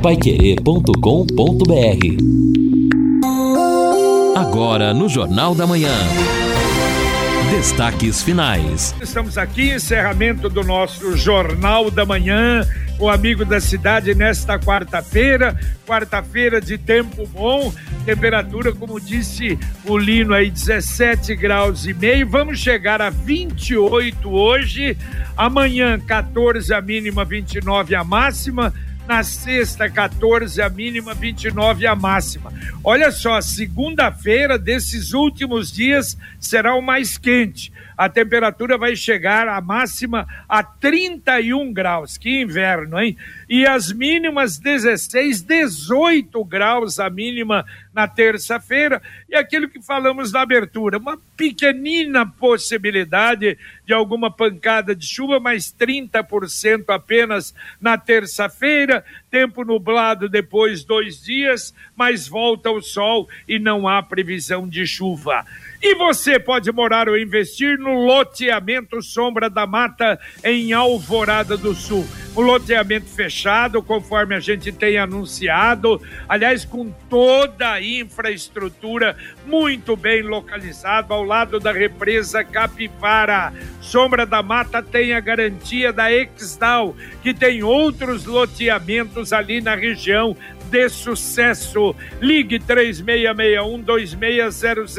paiquerê.com.br Agora no Jornal da Manhã. Destaques finais. Estamos aqui, encerramento do nosso Jornal da Manhã o amigo da cidade nesta quarta-feira, quarta-feira de tempo bom, temperatura, como disse o Lino aí, 17 graus e meio, vamos chegar a 28 hoje, amanhã 14 a mínima, 29 a máxima, na sexta 14 a mínima, 29 a máxima. Olha só, segunda-feira desses últimos dias será o mais quente a temperatura vai chegar a máxima a 31 graus. Que inverno, hein? E as mínimas 16, 18 graus a mínima na terça-feira. E aquilo que falamos na abertura, uma pequenina possibilidade de alguma pancada de chuva, mas 30% apenas na terça-feira. Tempo nublado depois dois dias, mas volta o sol e não há previsão de chuva. E você pode morar ou investir no loteamento Sombra da Mata em Alvorada do Sul. O loteamento fechado, conforme a gente tem anunciado, aliás, com toda a infraestrutura muito bem localizado ao lado da represa Capivara. Sombra da Mata tem a garantia da Exdal, que tem outros loteamentos ali na região de sucesso. Ligue 3661 2600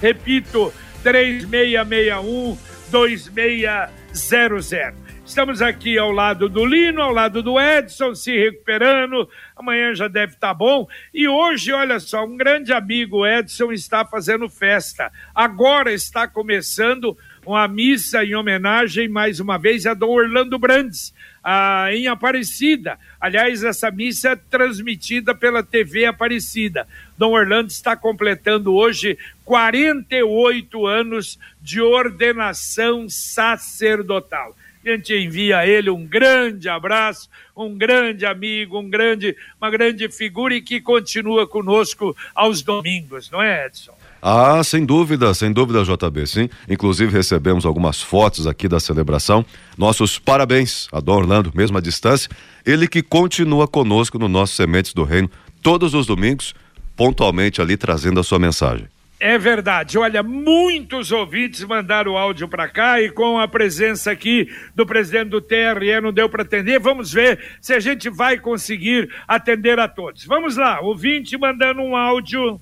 Repito, 3661 2600. Estamos aqui ao lado do Lino, ao lado do Edson, se recuperando. Amanhã já deve estar tá bom. E hoje, olha só, um grande amigo, Edson, está fazendo festa. Agora está começando uma missa em homenagem, mais uma vez, a Dom Orlando Brandes ah, em Aparecida. Aliás, essa missa é transmitida pela TV Aparecida. Dom Orlando está completando hoje 48 anos de ordenação sacerdotal. A gente envia a ele um grande abraço, um grande amigo, um grande, uma grande figura e que continua conosco aos domingos, não é, Edson? Ah, sem dúvida, sem dúvida, JB, sim. Inclusive recebemos algumas fotos aqui da celebração. Nossos parabéns a Dom Orlando, mesmo à distância. Ele que continua conosco no nosso Sementes do Reino todos os domingos, pontualmente ali trazendo a sua mensagem. É verdade. Olha, muitos ouvintes mandaram áudio para cá e com a presença aqui do presidente do TRE não deu para atender. Vamos ver se a gente vai conseguir atender a todos. Vamos lá, ouvinte mandando um áudio.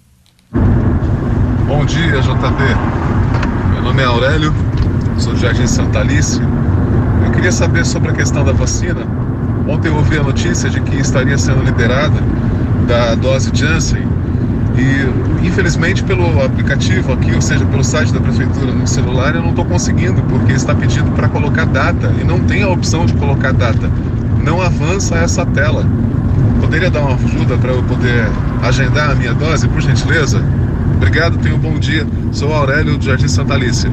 Bom dia, JB. Meu nome é Aurélio, sou de Jardim Santa Alice. Eu queria saber sobre a questão da vacina. Ontem eu ouvi a notícia de que estaria sendo liberada da dose Janssen e infelizmente pelo aplicativo aqui, ou seja, pelo site da prefeitura no celular, eu não estou conseguindo, porque está pedindo para colocar data e não tem a opção de colocar data. Não avança essa tela. Poderia dar uma ajuda para eu poder agendar a minha dose, por gentileza? Obrigado, tenha um bom dia. Sou Aurélio do Jardim Santa Alice.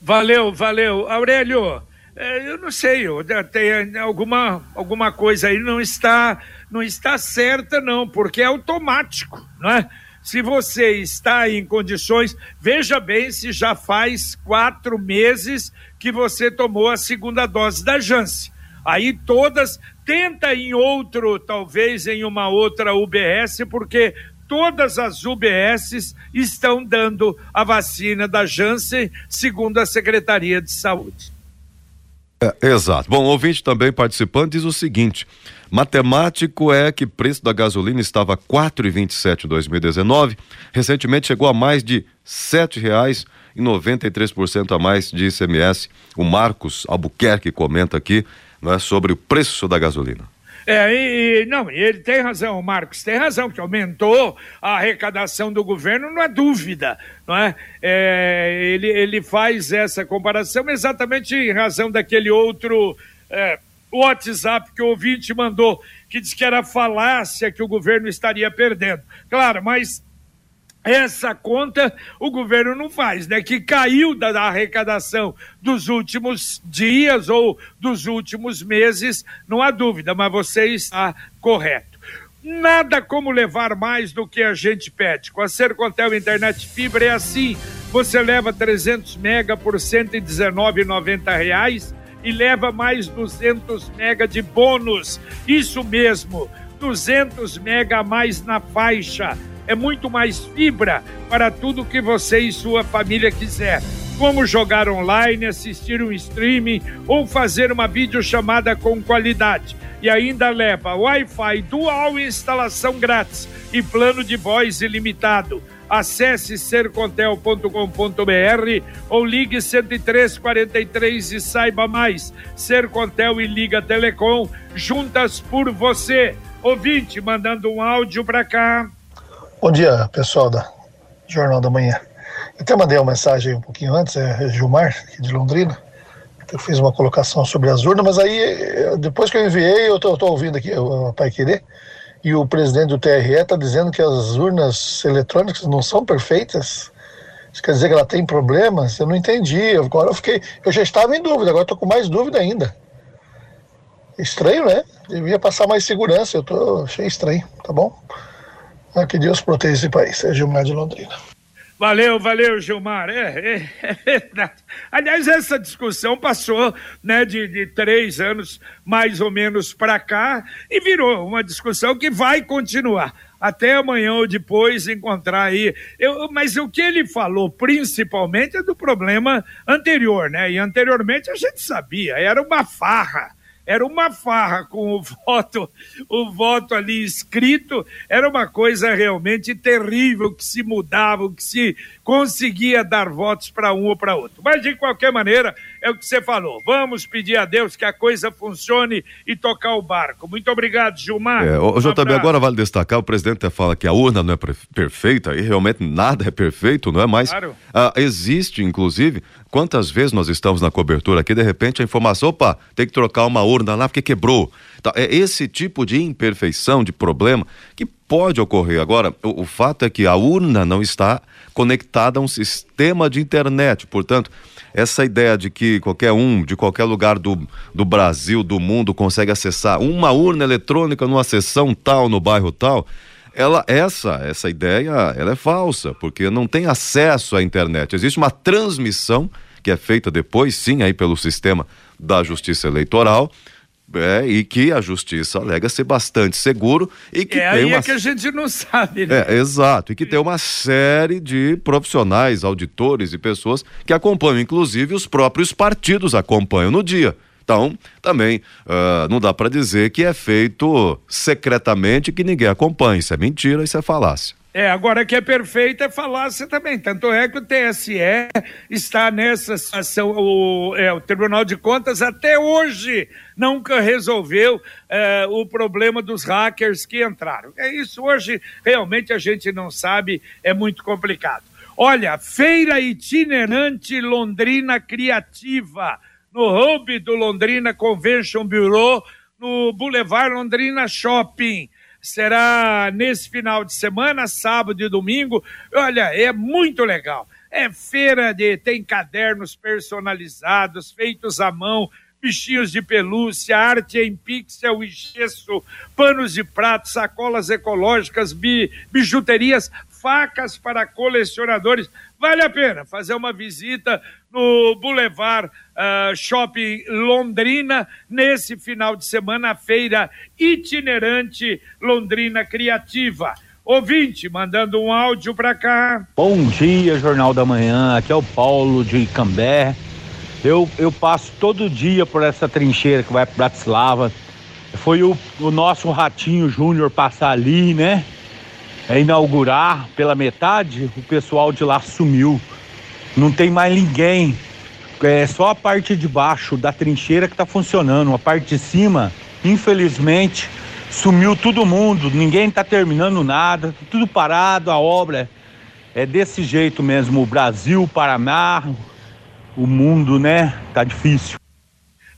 Valeu, valeu. Aurélio, é, eu não sei, tem alguma, alguma coisa aí não está, não está certa, não, porque é automático, não é? Se você está em condições, veja bem se já faz quatro meses que você tomou a segunda dose da Janssen. Aí todas, tenta em outro, talvez em uma outra UBS, porque todas as UBSs estão dando a vacina da Janssen, segundo a Secretaria de Saúde. É, exato. Bom, ouvinte também participando diz o seguinte: matemático é que preço da gasolina estava R$ 4,27 em 2019, recentemente chegou a mais de R$ 7,00 e 93% a mais de ICMS. O Marcos Albuquerque comenta aqui não é, sobre o preço da gasolina. É, e, e, não, ele tem razão, o Marcos tem razão, que aumentou a arrecadação do governo, não é dúvida, não é? é ele, ele faz essa comparação exatamente em razão daquele outro é, WhatsApp que o ouvinte mandou, que diz que era falácia que o governo estaria perdendo. Claro, mas essa conta o governo não faz, né? Que caiu da, da, arrecadação dos últimos dias ou dos últimos meses, não há dúvida, mas você está correto. Nada como levar mais do que a gente pede. Com a Sercontel Internet Fibra é assim: você leva 300 mega por R$ 119,90 e leva mais 200 mega de bônus. Isso mesmo 200 mega a mais na faixa. É muito mais fibra para tudo que você e sua família quiser. Como jogar online, assistir um streaming ou fazer uma videochamada com qualidade. E ainda leva Wi-Fi dual instalação grátis e plano de voz ilimitado. Acesse sercontel.com.br ou ligue 10343 e saiba mais. Sercontel e Liga Telecom, juntas por você. Ouvinte, mandando um áudio para cá. Bom dia, pessoal da Jornal da Manhã. Eu até mandei uma mensagem um pouquinho antes, é Gilmar, aqui de Londrina. Eu fiz uma colocação sobre as urnas, mas aí, depois que eu enviei, eu tô ouvindo aqui o Pai Querer e o presidente do TRE está dizendo que as urnas eletrônicas não são perfeitas. Isso quer dizer que ela tem problemas? Eu não entendi. Agora eu fiquei. Eu já estava em dúvida, agora estou com mais dúvida ainda. Estranho, né? Devia passar mais segurança. Eu tô, achei estranho, tá bom? Que Deus proteja esse país. É Gilmar de Londrina. Valeu, valeu, Gilmar. É, é, é. Aliás, essa discussão passou né, de, de três anos mais ou menos para cá e virou uma discussão que vai continuar até amanhã ou depois encontrar aí. Eu, mas o que ele falou principalmente é do problema anterior, né? E anteriormente a gente sabia, era uma farra era uma farra com o voto, o voto ali escrito, era uma coisa realmente terrível que se mudava, que se conseguia dar votos para um ou para outro. Mas de qualquer maneira, é o que você falou. Vamos pedir a Deus que a coisa funcione e tocar o barco. Muito obrigado, Gilmar. É, o, JB, agora vale destacar, o presidente fala que a urna não é perfeita, e realmente nada é perfeito, não é? Mas claro. ah, existe, inclusive, quantas vezes nós estamos na cobertura aqui, de repente a informação, opa, tem que trocar uma urna lá porque quebrou. Então, é esse tipo de imperfeição, de problema, que pode ocorrer. Agora, o, o fato é que a urna não está conectada a um sistema de internet. Portanto, essa ideia de que qualquer um, de qualquer lugar do, do Brasil, do mundo, consegue acessar uma urna eletrônica numa sessão tal, no bairro tal, ela essa essa ideia ela é falsa porque não tem acesso à internet existe uma transmissão que é feita depois sim aí pelo sistema da justiça eleitoral é, e que a justiça alega ser bastante seguro e que é tem aí uma... é que a gente não sabe, né? É, exato, e que tem uma série de profissionais, auditores e pessoas que acompanham, inclusive os próprios partidos acompanham no dia. Então, também uh, não dá para dizer que é feito secretamente que ninguém acompanha. Isso é mentira, isso é falácia. É, agora que é perfeito é falácia também. Tanto é que o TSE está nessa situação, o, é, o Tribunal de Contas até hoje nunca resolveu é, o problema dos hackers que entraram. É isso, hoje realmente a gente não sabe, é muito complicado. Olha, Feira Itinerante Londrina Criativa, no hub do Londrina Convention Bureau, no Boulevard Londrina Shopping será nesse final de semana, sábado e domingo. Olha, é muito legal. É feira de tem cadernos personalizados, feitos à mão, bichinhos de pelúcia, arte em pixel e gesso, panos de prato, sacolas ecológicas, bi, bijuterias, facas para colecionadores. Vale a pena fazer uma visita no Boulevard uh, Shopping Londrina nesse final de semana, a feira itinerante Londrina Criativa. Ouvinte, mandando um áudio para cá. Bom dia, Jornal da Manhã. Aqui é o Paulo de Cambé. Eu, eu passo todo dia por essa trincheira que vai para Bratislava. Foi o, o nosso Ratinho Júnior passar ali, né? É inaugurar pela metade, o pessoal de lá sumiu. Não tem mais ninguém. É só a parte de baixo da trincheira que está funcionando. A parte de cima, infelizmente, sumiu todo mundo. Ninguém está terminando nada. Tudo parado, a obra é desse jeito mesmo. O Brasil, o Paraná, o mundo, né? Tá difícil.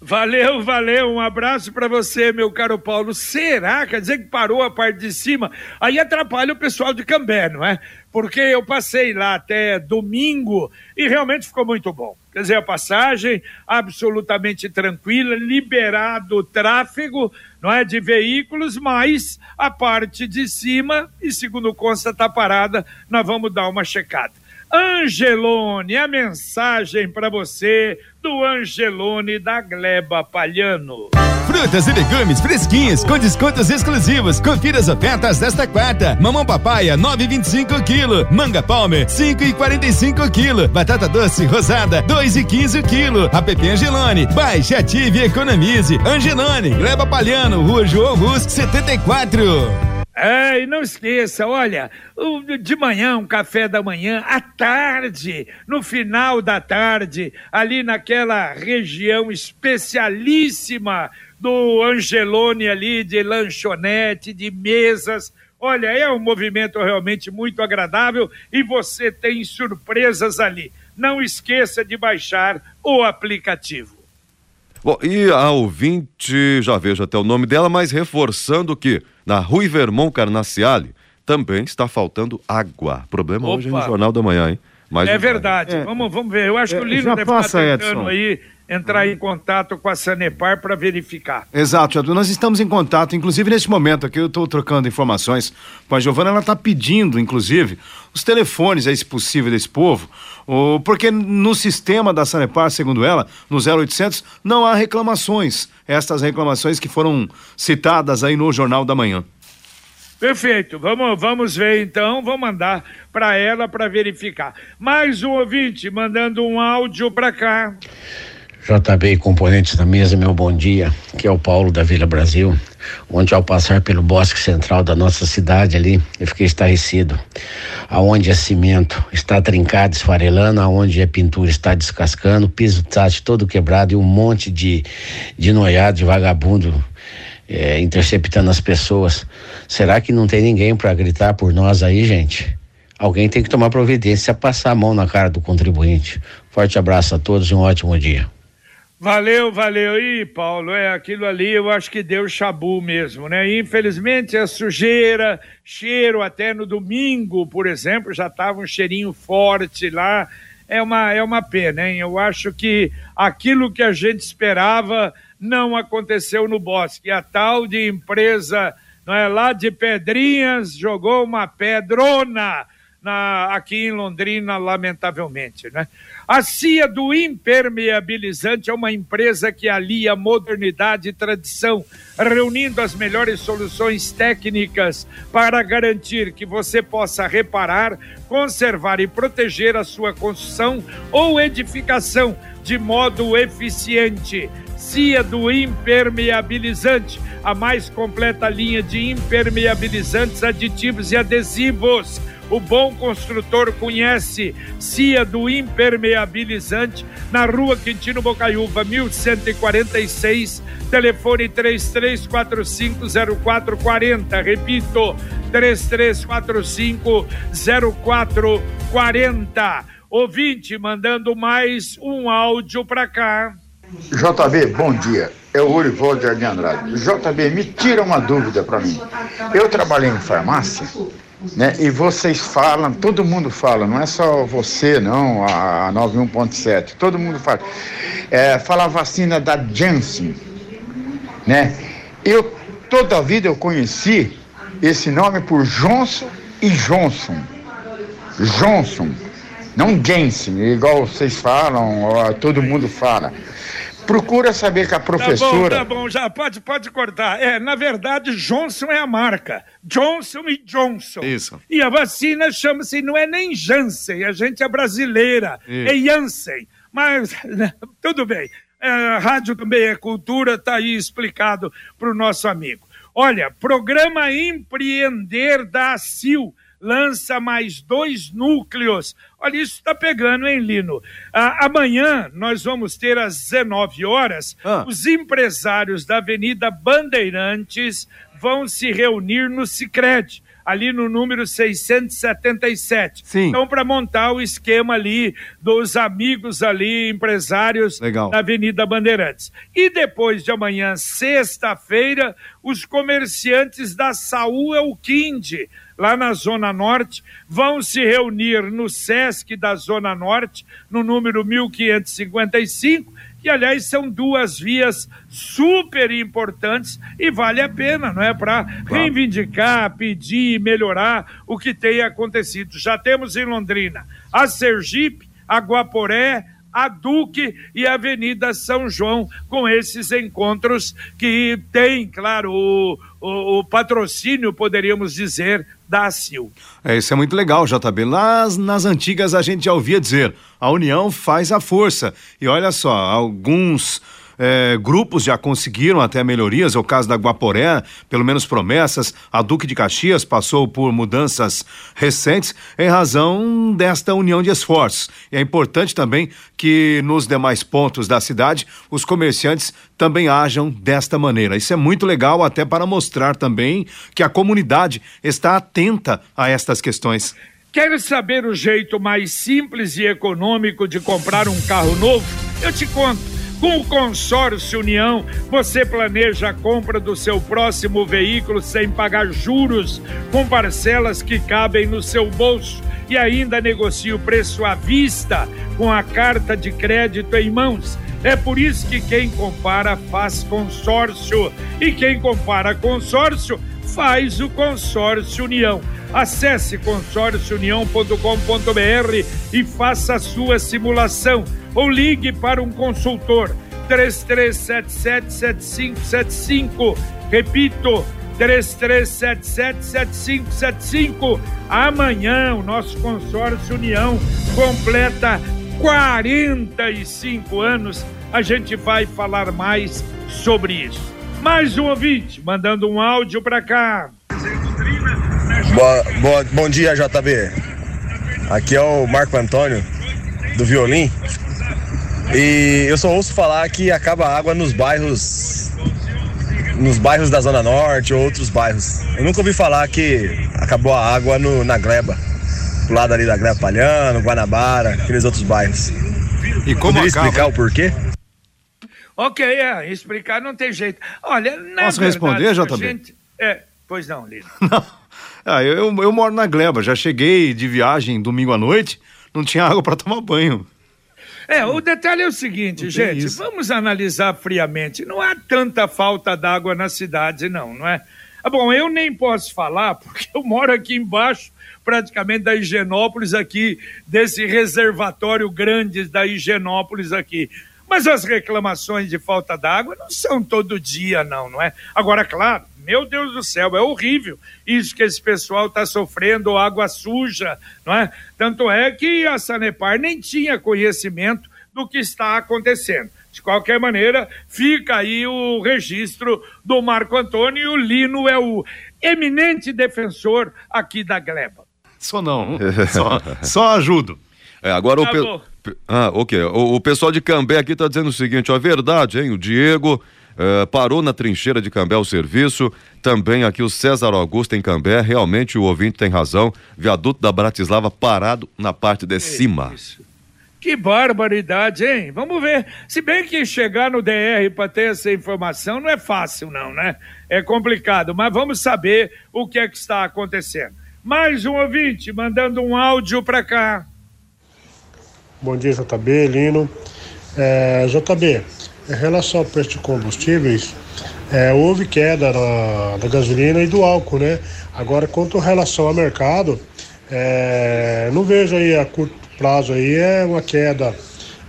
Valeu, valeu. Um abraço para você, meu caro Paulo. Será? Quer dizer que parou a parte de cima? Aí atrapalha o pessoal de Cambé, não é? Porque eu passei lá até domingo e realmente ficou muito bom. Quer dizer, a passagem absolutamente tranquila, liberado o tráfego, não é, de veículos, mas a parte de cima, e segundo consta, está parada, nós vamos dar uma checada. Angelone, a mensagem para você do Angelone da Gleba Palhano. Frutas e legumes fresquinhos com descontos exclusivos. Confira as ofertas desta quarta. Mamão papaya 9,25 kg. Manga palmer 5,45 kg. Batata doce rosada 2,15 kg. App Angelone. Baixe, ative e economize. Angelone, Gleba Palhano, Rua João Rus 74. E não esqueça, olha, de manhã, um café da manhã, à tarde, no final da tarde, ali naquela região especialíssima do Angelone ali, de lanchonete, de mesas. Olha, é um movimento realmente muito agradável e você tem surpresas ali. Não esqueça de baixar o aplicativo. Bom, e a ouvinte, já vejo até o nome dela, mas reforçando que na Rui Vermont Carnaciale também está faltando água. Problema Opa. hoje no Jornal da Manhã, hein? Mais é verdade. É. Vamos, vamos ver. Eu acho é, que o Lino deve passa, estar Edson. aí entrar em contato com a Sanepar para verificar. Exato, nós estamos em contato, inclusive neste momento aqui eu estou trocando informações com a Giovana, ela está pedindo, inclusive, os telefones, aí, se possível, desse povo, porque no sistema da Sanepar, segundo ela, no 0800, não há reclamações, estas reclamações que foram citadas aí no Jornal da Manhã. Perfeito. Vamos, vamos ver então. Vou mandar para ela para verificar. Mais um ouvinte mandando um áudio para cá. JB Componentes da Mesa, meu bom dia, que é o Paulo da Vila Brasil. Ontem, ao passar pelo bosque central da nossa cidade ali, eu fiquei estarrecido. Aonde é cimento está trincado, esfarelando, aonde é pintura está descascando, piso está todo quebrado e um monte de, de noiado, de vagabundo é, interceptando as pessoas. Será que não tem ninguém para gritar por nós aí, gente? Alguém tem que tomar providência, passar a mão na cara do contribuinte. Forte abraço a todos e um ótimo dia. Valeu, valeu. E Paulo, é aquilo ali, eu acho que deu chabu mesmo, né? Infelizmente a sujeira, cheiro até no domingo, por exemplo, já estava um cheirinho forte lá. É uma, é uma pena, hein? Eu acho que aquilo que a gente esperava não aconteceu no bosque. A tal de empresa não é, lá de Pedrinhas jogou uma pedrona na, aqui em Londrina, lamentavelmente, né? A CIA do Impermeabilizante é uma empresa que alia modernidade e tradição, reunindo as melhores soluções técnicas para garantir que você possa reparar, conservar e proteger a sua construção ou edificação de modo eficiente. CIA do Impermeabilizante, a mais completa linha de impermeabilizantes, aditivos e adesivos o bom construtor conhece CIA do impermeabilizante na rua Quintino Bocaiúva, 1146, telefone 33450440. Repito, 33450440. Ouvinte mandando mais um áudio para cá. JB, bom dia. É o Urivaldo Jardim Andrade. JB, me tira uma dúvida para mim. Eu trabalhei em farmácia né? E vocês falam, todo mundo fala, não é só você, não, a 91.7, todo mundo fala. É, fala a vacina da Janssen, né? Eu, toda a vida eu conheci esse nome por Johnson e Johnson. Johnson, não Janssen, igual vocês falam, todo mundo fala. Procura saber que a professora. Tá bom, tá bom, já pode, pode cortar. É, na verdade, Johnson é a marca. Johnson e Johnson. Isso. E a vacina chama-se, não é nem Janssen, a gente é brasileira. Isso. É Janssen. Mas, tudo bem. É, rádio também é cultura, tá aí explicado para o nosso amigo. Olha, programa Empreender da CIL lança mais dois núcleos. Olha, isso está pegando, hein, Lino? Ah, amanhã nós vamos ter às 19 horas ah. os empresários da Avenida Bandeirantes vão se reunir no Sicredi ali no número 677. Sim. Então, para montar o esquema ali dos amigos ali, empresários Legal. da Avenida Bandeirantes. E depois de amanhã, sexta-feira, os comerciantes da Saúl Elquinde, lá na Zona Norte, vão se reunir no SESC da Zona Norte, no número 1555, que aliás são duas vias super importantes e vale a pena, não é? Para reivindicar, pedir, melhorar o que tem acontecido. Já temos em Londrina a Sergipe, a Guaporé, a Duque e a Avenida São João, com esses encontros que tem, claro, o, o, o patrocínio, poderíamos dizer, da. É, isso é muito legal, JB. Lá nas antigas a gente já ouvia dizer: a união faz a força. E olha só, alguns é, grupos já conseguiram até melhorias, é o caso da Guaporé, pelo menos promessas. A Duque de Caxias passou por mudanças recentes em razão desta união de esforços. E é importante também que nos demais pontos da cidade os comerciantes também ajam desta maneira. Isso é muito legal, até para mostrar também que a comunidade está atenta a estas questões. Quer saber o jeito mais simples e econômico de comprar um carro novo? Eu te conto. Com o Consórcio União, você planeja a compra do seu próximo veículo sem pagar juros, com parcelas que cabem no seu bolso e ainda negocia o preço à vista com a carta de crédito em mãos. É por isso que quem compara faz consórcio e quem compara consórcio faz o Consórcio União. Acesse consórciounião.com.br e faça a sua simulação ou ligue para um consultor 33777575. Repito, 33777575. Amanhã o nosso consórcio União completa 45 anos. A gente vai falar mais sobre isso. Mais um ouvinte mandando um áudio para cá. Boa, boa, bom dia, JB. Aqui é o Marco Antônio do Violim. E eu só ouço falar que acaba a água nos bairros nos bairros da Zona Norte ou outros bairros. Eu nunca ouvi falar que acabou a água no, na Gleba. Do lado ali da Gleba Palhano, Guanabara, aqueles outros bairros. E como Poderia acaba? explicar o porquê? Ok, é, explicar não tem jeito. Olha, na Posso verdade, responder, JB? gente- É, pois não, Lino. Ah, eu, eu, moro na Gleba, já cheguei de viagem domingo à noite, não tinha água para tomar banho. É, o detalhe é o seguinte, gente, isso. vamos analisar friamente. Não há tanta falta d'água na cidade, não, não é? Ah, bom, eu nem posso falar, porque eu moro aqui embaixo, praticamente da Higienópolis, aqui, desse reservatório grande da Higienópolis aqui. Mas as reclamações de falta d'água não são todo dia, não, não é? Agora, claro, meu Deus do céu, é horrível isso que esse pessoal está sofrendo, água suja, não é? Tanto é que a Sanepar nem tinha conhecimento do que está acontecendo. De qualquer maneira, fica aí o registro do Marco Antônio e o Lino é o eminente defensor aqui da Gleba. Só não, só, só ajudo. É, agora Tá o, pe- pe- ah, ok. O, o pessoal de Cambé aqui está dizendo o seguinte, ó, é verdade, hein? O Diego eh, parou na trincheira de Cambé o serviço. Também aqui o César Augusto em Cambé. Realmente o ouvinte tem razão. Viaduto da Bratislava parado na parte de cima. Que barbaridade, hein? Vamos ver. Se bem que chegar no DR para ter essa informação não é fácil, não, né? É complicado, mas vamos saber o que é que está acontecendo. Mais um ouvinte mandando um áudio para cá. Bom dia, JB, Lino. É, JB, em relação ao preço de combustíveis, é, houve queda na, da gasolina e do álcool, né? Agora, quanto relação ao mercado, é, não vejo aí a curto prazo aí é uma queda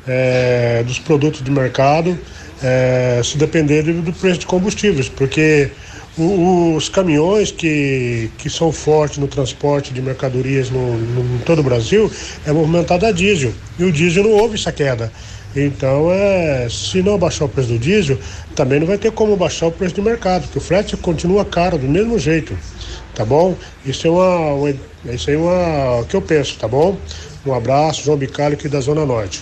é, dos produtos de mercado, é, se depender do, preço de combustíveis, porque os caminhões que, que são fortes no transporte de mercadorias no, no- em todo o Brasil é movimentado a diesel. E o diesel não houve essa queda. Então, é, se não baixar o preço do diesel, também não vai ter como baixar o preço do mercado, porque o frete continua caro do mesmo jeito. Tá bom? Isso é uma, uma isso é uma, o que eu penso, tá bom? Um abraço, João Bicalho aqui da Zona Norte.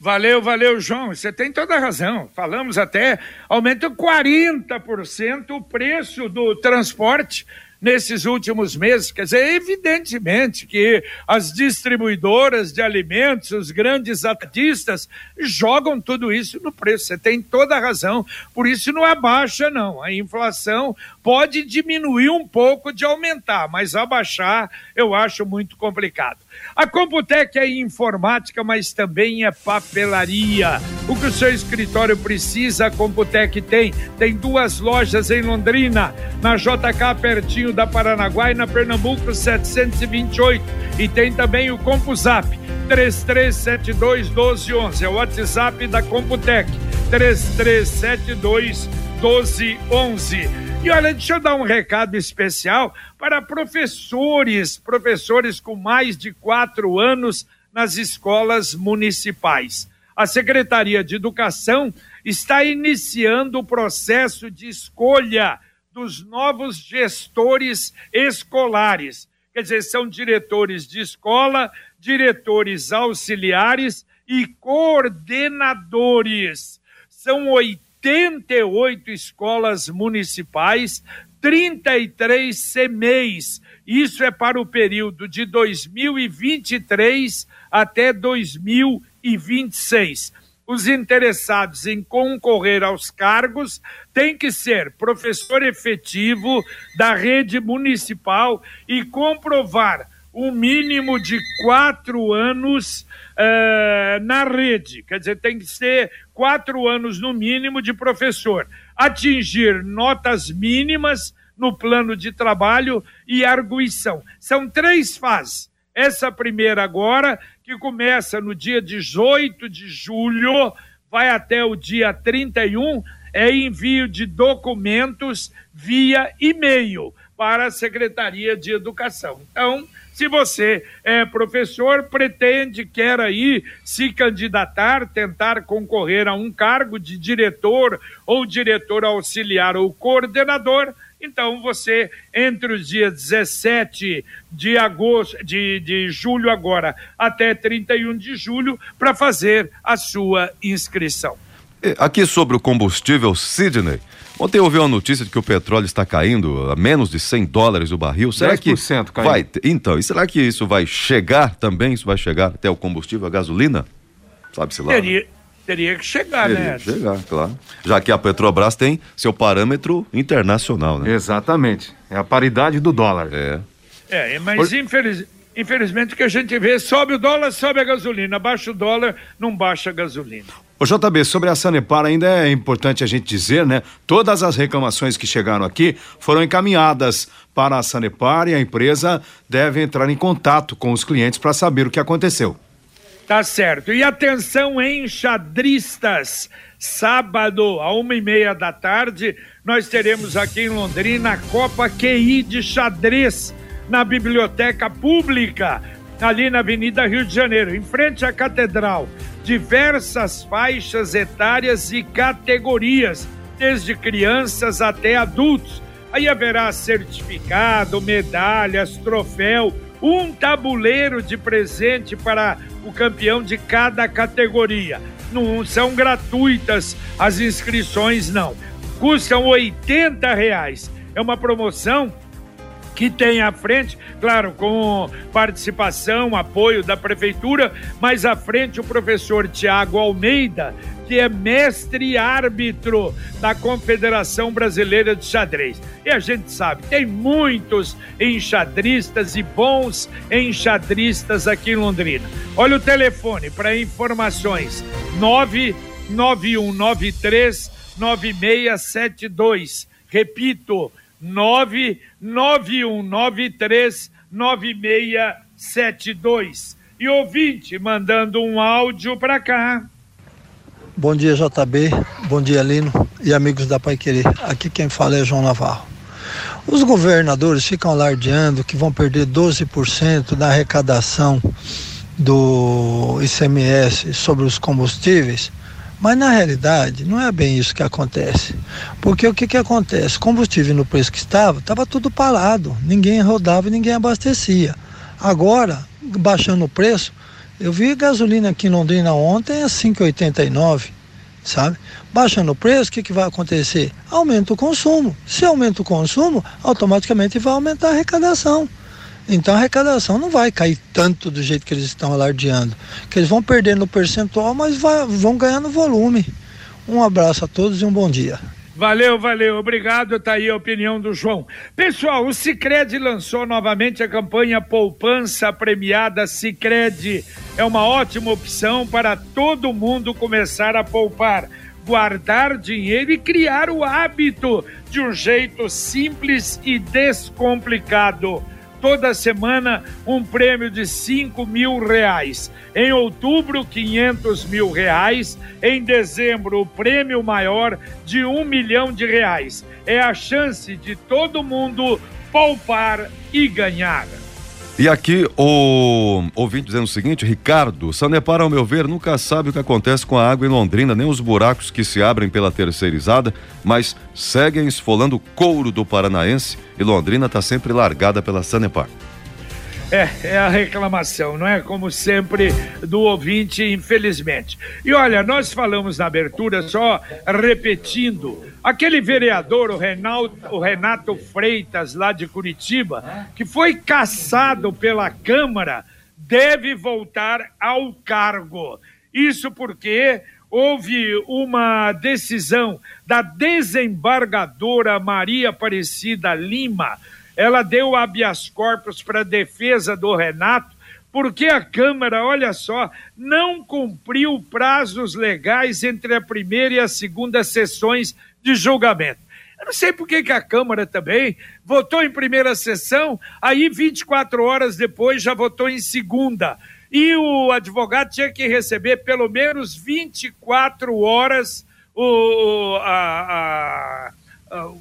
Valeu, valeu, João. Você tem toda a razão. Falamos até aumenta 40% o preço do transporte nesses últimos meses. Quer dizer, evidentemente que as distribuidoras de alimentos, os grandes artistas, jogam tudo isso no preço. Você tem toda a razão. Por isso não abaixa, não. A inflação pode diminuir um pouco de aumentar, mas abaixar eu acho muito complicado. A Computec é informática, mas também é papelaria. O que o seu escritório precisa, a Computec tem. Tem duas lojas em Londrina, na JK, pertinho da Paranaguá e na Pernambuco 728. E tem também o CompuZap, 3372 1211. É o WhatsApp da Computec, 3372 1211. E olha, deixa eu dar um recado especial para professores, professores com mais de quatro anos nas escolas municipais. A Secretaria de Educação está iniciando o processo de escolha dos novos gestores escolares. Quer dizer, são diretores de escola, diretores auxiliares e coordenadores. São 88 escolas municipais, 33 CMEs. Isso é para o período de 2023 até 2026. Os interessados em concorrer aos cargos têm que ser professor efetivo da rede municipal e comprovar um mínimo de quatro anos uh, na rede. Quer dizer, tem que ser quatro anos no mínimo de professor. Atingir notas mínimas no plano de trabalho e arguição. São três fases. Essa primeira agora, que começa no dia 18 de julho, vai até o dia 31, é envio de documentos via e-mail para a Secretaria de Educação. Então, se você é professor, pretende, quer aí se candidatar, tentar concorrer a um cargo de diretor ou diretor auxiliar ou coordenador, então você, entre os dias 17 de agosto, de, de julho agora, até 31 de julho, para fazer a sua inscrição. Aqui sobre o combustível Sidney. Ontem eu ouvi uma notícia de que o petróleo está caindo a menos de 100 dólares o barril. Será que caindo. vai? Então, e será que isso vai chegar também? Isso vai chegar até o combustível, a gasolina? Sabe-se lá. Teria, teria que chegar, Teria né? que chegar, claro. Já que a Petrobras tem seu parâmetro internacional, né? Exatamente. É a paridade do dólar. É. É, mas infeliz, infelizmente o que a gente vê, sobe o dólar, sobe a gasolina, baixa o dólar, não baixa a gasolina. Ô JB, sobre a Sanepar ainda é importante a gente dizer, né? Todas as reclamações que chegaram aqui foram encaminhadas para a Sanepar e a empresa deve entrar em contato com os clientes para saber o que aconteceu. Tá certo. E atenção, enxadristas. Sábado, a uma e meia da tarde, nós teremos aqui em Londrina a Copa QI de xadrez na Biblioteca Pública, ali na Avenida Rio de Janeiro, em frente à Catedral. Diversas faixas etárias e categorias, desde crianças até adultos. Aí haverá certificado, medalhas, troféu, um tabuleiro de presente para o campeão de cada categoria. Não são gratuitas as inscrições, não. Custam 80 reais. É uma promoção que tem à frente, claro, com participação, apoio da prefeitura, mas à frente o professor Tiago Almeida, que é mestre árbitro da Confederação Brasileira de Xadrez. E a gente sabe, tem muitos enxadristas e bons enxadristas aqui em Londrina. Olha o telefone para informações: 99193 9672. Repito, 99193 9672. E ouvinte mandando um áudio para cá. Bom dia, JB. Bom dia, Lino e amigos da Pai Querer. Aqui quem fala é João Navarro. Os governadores ficam alardeando que vão perder 12% da arrecadação do ICMS sobre os combustíveis, mas na realidade não é bem isso que acontece. Porque o que, que acontece? Combustível no preço que estava, estava tudo parado, ninguém rodava e ninguém abastecia. Agora, baixando o preço, eu vi gasolina aqui em Londrina ontem a 5,89. sabe? Baixando o preço, o que, que vai acontecer? Aumenta o consumo. Se aumenta o consumo, automaticamente vai aumentar a arrecadação. Então a arrecadação não vai cair tanto do jeito que eles estão alardeando. Que eles vão perdendo percentual, mas vai, vão ganhando volume. Um abraço a todos e um bom dia. Valeu, valeu, obrigado. Tá aí a opinião do João. Pessoal, o Cicred lançou novamente a campanha Poupança Premiada Cicred. É uma ótima opção para todo mundo começar a poupar, guardar dinheiro e criar o hábito de um jeito simples e descomplicado toda semana um prêmio de 5 mil reais. Em outubro, 500 mil reais. Em dezembro, o prêmio maior de um milhão de reais. É a chance de todo mundo poupar e ganhar. E aqui o ouvinte dizendo o seguinte, Ricardo, Sanepar, ao meu ver, nunca sabe o que acontece com a água em Londrina, nem os buracos que se abrem pela terceirizada, mas seguem esfolando o couro do paranaense e Londrina está sempre largada pela Sanepar. É, é a reclamação, não é? Como sempre, do ouvinte, infelizmente. E olha, nós falamos na abertura, só repetindo, aquele vereador, o o Renato Freitas, lá de Curitiba, que foi caçado pela Câmara, deve voltar ao cargo. Isso porque houve uma decisão da desembargadora Maria Aparecida Lima ela deu habeas corpus para defesa do Renato, porque a Câmara, olha só, não cumpriu prazos legais entre a primeira e a segunda sessões de julgamento. Eu não sei por que, que a Câmara também votou em primeira sessão, aí 24 horas depois já votou em segunda. E o advogado tinha que receber pelo menos 24 horas o, a, a, a,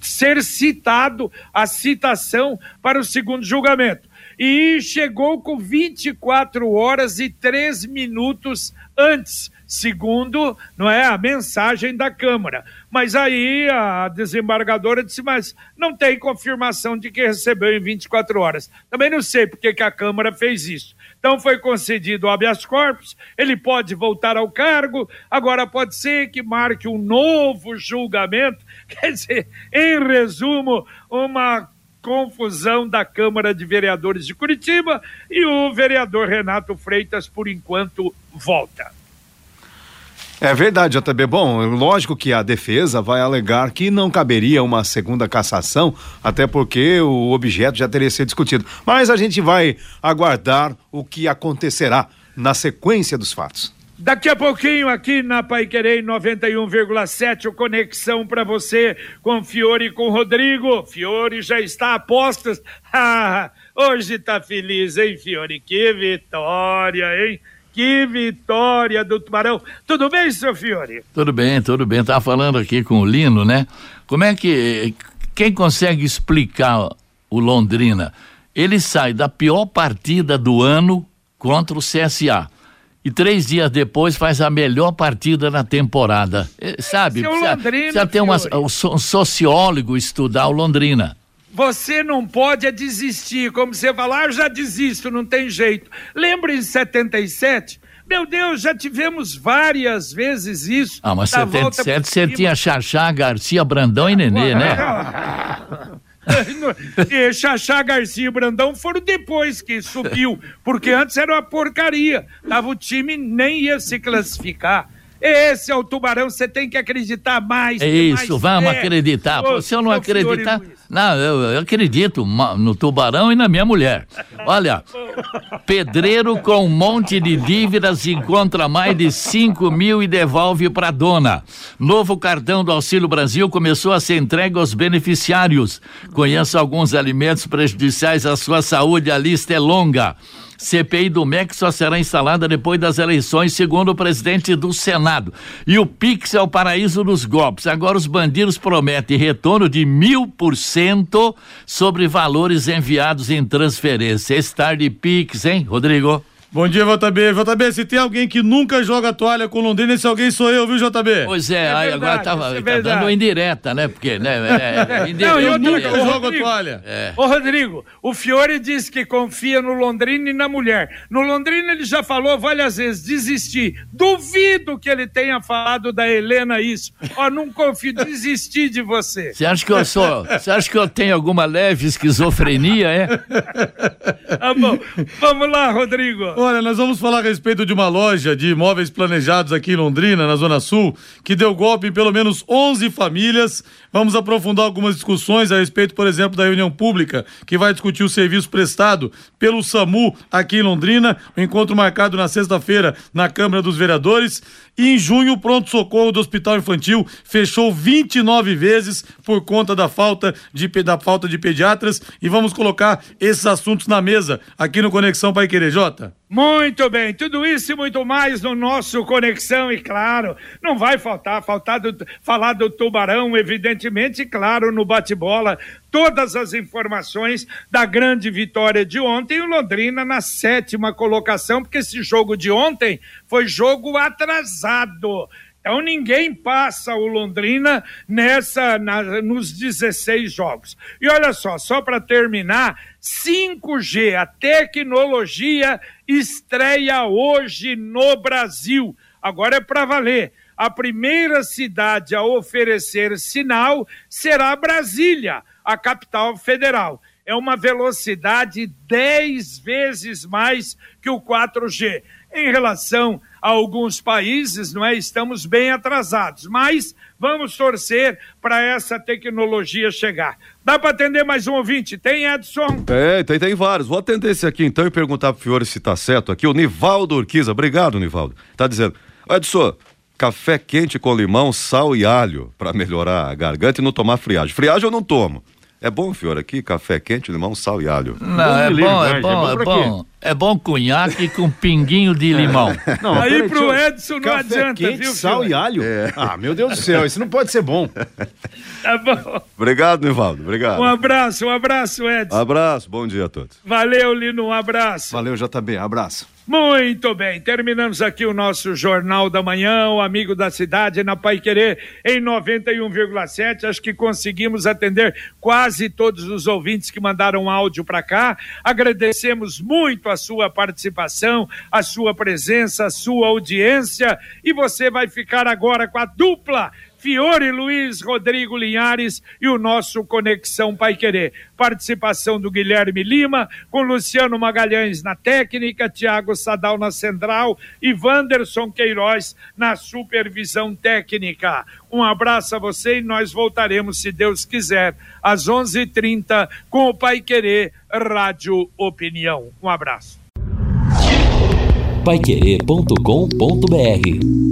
ser citado a citação para o segundo julgamento. E chegou com 24 horas e 3 minutos antes, segundo não é a mensagem da Câmara. Mas aí a desembargadora disse: Mas não tem confirmação de que recebeu em 24 horas. Também não sei por que a Câmara fez isso. Então foi concedido o habeas corpus, ele pode voltar ao cargo, agora pode ser que marque um novo julgamento. Quer dizer, em resumo, uma confusão da Câmara de Vereadores de Curitiba e o vereador Renato Freitas, por enquanto, volta. É verdade, JB. Bom, lógico que a defesa vai alegar que não caberia uma segunda cassação, até porque o objeto já teria sido discutido. Mas a gente vai aguardar o que acontecerá na sequência dos fatos. Daqui a pouquinho aqui na Pai Querer 91,7 o conexão para você com Fiore e com Rodrigo. Fiore já está a postos. Ah, hoje tá feliz, hein, Fiore? Que vitória, hein? Que vitória do Tubarão. Tudo bem, seu Fiore? Tudo bem, tudo bem. Tava falando aqui com o Lino, né? Como é que. Quem consegue explicar o Londrina? Ele sai da pior partida do ano contra o CSA. E três dias depois faz a melhor partida na temporada. É, sabe? Precisa, precisa ter uma, um sociólogo estudar o Londrina. Você não pode é desistir, como você falar, ah, eu já desisto, não tem jeito. Lembra em 77? Meu Deus, já tivemos várias vezes isso. Ah, mas 77 você tinha Xaxá, Garcia, Brandão e Nenê, né? e Xaxá, Garcia e Brandão foram depois que subiu, porque antes era uma porcaria. Tava o time nem ia se classificar. Esse é o tubarão, você tem que acreditar mais. É isso, mais vamos acreditar. Pô, se eu não acreditar. Não, eu, eu, acredito no tubarão e na minha mulher. Olha, pedreiro com um monte de dívidas encontra mais de 5 mil e devolve para dona. Novo cartão do Auxílio Brasil começou a ser entregue aos beneficiários. Conheça alguns alimentos prejudiciais à sua saúde, a lista é longa. CPI do MEC só será instalada depois das eleições, segundo o presidente do Senado. E o Pix é o paraíso dos golpes. Agora os bandidos prometem retorno de mil por cento sobre valores enviados em transferência. Esse de Pix, hein, Rodrigo? Bom dia, JB. JB, se tem alguém que nunca joga toalha com Londrina, esse alguém sou eu, viu, JB? Pois é, é aí verdade, agora tava, é tá dando indireta, né? Porque, né? É, é, Não, eu nunca jogo a toalha. É. Ô, Rodrigo, o Fiore disse que confia no Londrina e na mulher. No Londrina ele já falou várias vezes, desistir. Duvido que ele tenha falado da Helena isso. Ó, não confio, desistir de você. Você acha que eu sou, você acha que eu tenho alguma leve esquizofrenia, é? Tá bom, vamos lá, Rodrigo. Olha, nós vamos falar a respeito de uma loja de imóveis planejados aqui em Londrina, na Zona Sul, que deu golpe em pelo menos 11 famílias. Vamos aprofundar algumas discussões a respeito, por exemplo, da reunião pública, que vai discutir o serviço prestado pelo SAMU aqui em Londrina. O encontro marcado na sexta-feira na Câmara dos Vereadores. E em junho, o pronto-socorro do Hospital Infantil fechou 29 vezes por conta da falta de, da falta de pediatras. E vamos colocar esses assuntos na mesa aqui no Conexão Pai Querer, Jota. Muito bem, tudo isso e muito mais no nosso Conexão, e claro, não vai faltar, faltar do, falar do Tubarão, evidentemente, e claro, no bate-bola, todas as informações da grande vitória de ontem, o Londrina na sétima colocação, porque esse jogo de ontem foi jogo atrasado. Então ninguém passa o Londrina nessa na, nos 16 jogos. E olha só, só para terminar, 5G, a tecnologia estreia hoje no Brasil. Agora é para valer. A primeira cidade a oferecer sinal será Brasília, a capital federal. É uma velocidade 10 vezes mais que o 4G. Em relação a alguns países, não é? Estamos bem atrasados, mas vamos torcer para essa tecnologia chegar. Dá para atender mais um ouvinte? Tem, Edson? Tem, tem, tem vários. Vou atender esse aqui então e perguntar pro Fiore se tá certo aqui. O Nivaldo Urquiza, obrigado, Nivaldo. Tá dizendo, Edson, café quente com limão, sal e alho para melhorar a garganta e não tomar friagem. Friagem eu não tomo. É bom, Fiore, aqui, café quente, limão, sal e alho. Não, é bom, é bom, é bom. É bom cunhaque com pinguinho de limão. Não, Aí pro Edson não café adianta, quente, viu? Sal e alho? É. Ah, meu Deus do céu, isso não pode ser bom. Tá bom. Obrigado, Nivaldo, obrigado. Um abraço, um abraço, Edson. Abraço, bom dia a todos. Valeu, Lino, um abraço. Valeu, JB, abraço. Muito bem, terminamos aqui o nosso Jornal da Manhã, o Amigo da Cidade, na Pai Querer, em 91,7. Acho que conseguimos atender quase todos os ouvintes que mandaram áudio para cá. Agradecemos muito a sua participação, a sua presença, a sua audiência. E você vai ficar agora com a dupla Fiore Luiz, Rodrigo Linhares e o nosso Conexão Pai Querer. Participação do Guilherme Lima, com Luciano Magalhães na técnica, Tiago Sadal na central e Wanderson Queiroz na supervisão técnica. Um abraço a você e nós voltaremos, se Deus quiser, às 11:30 h 30 com o Pai Querer Rádio Opinião. Um abraço. Paiquerê.com.br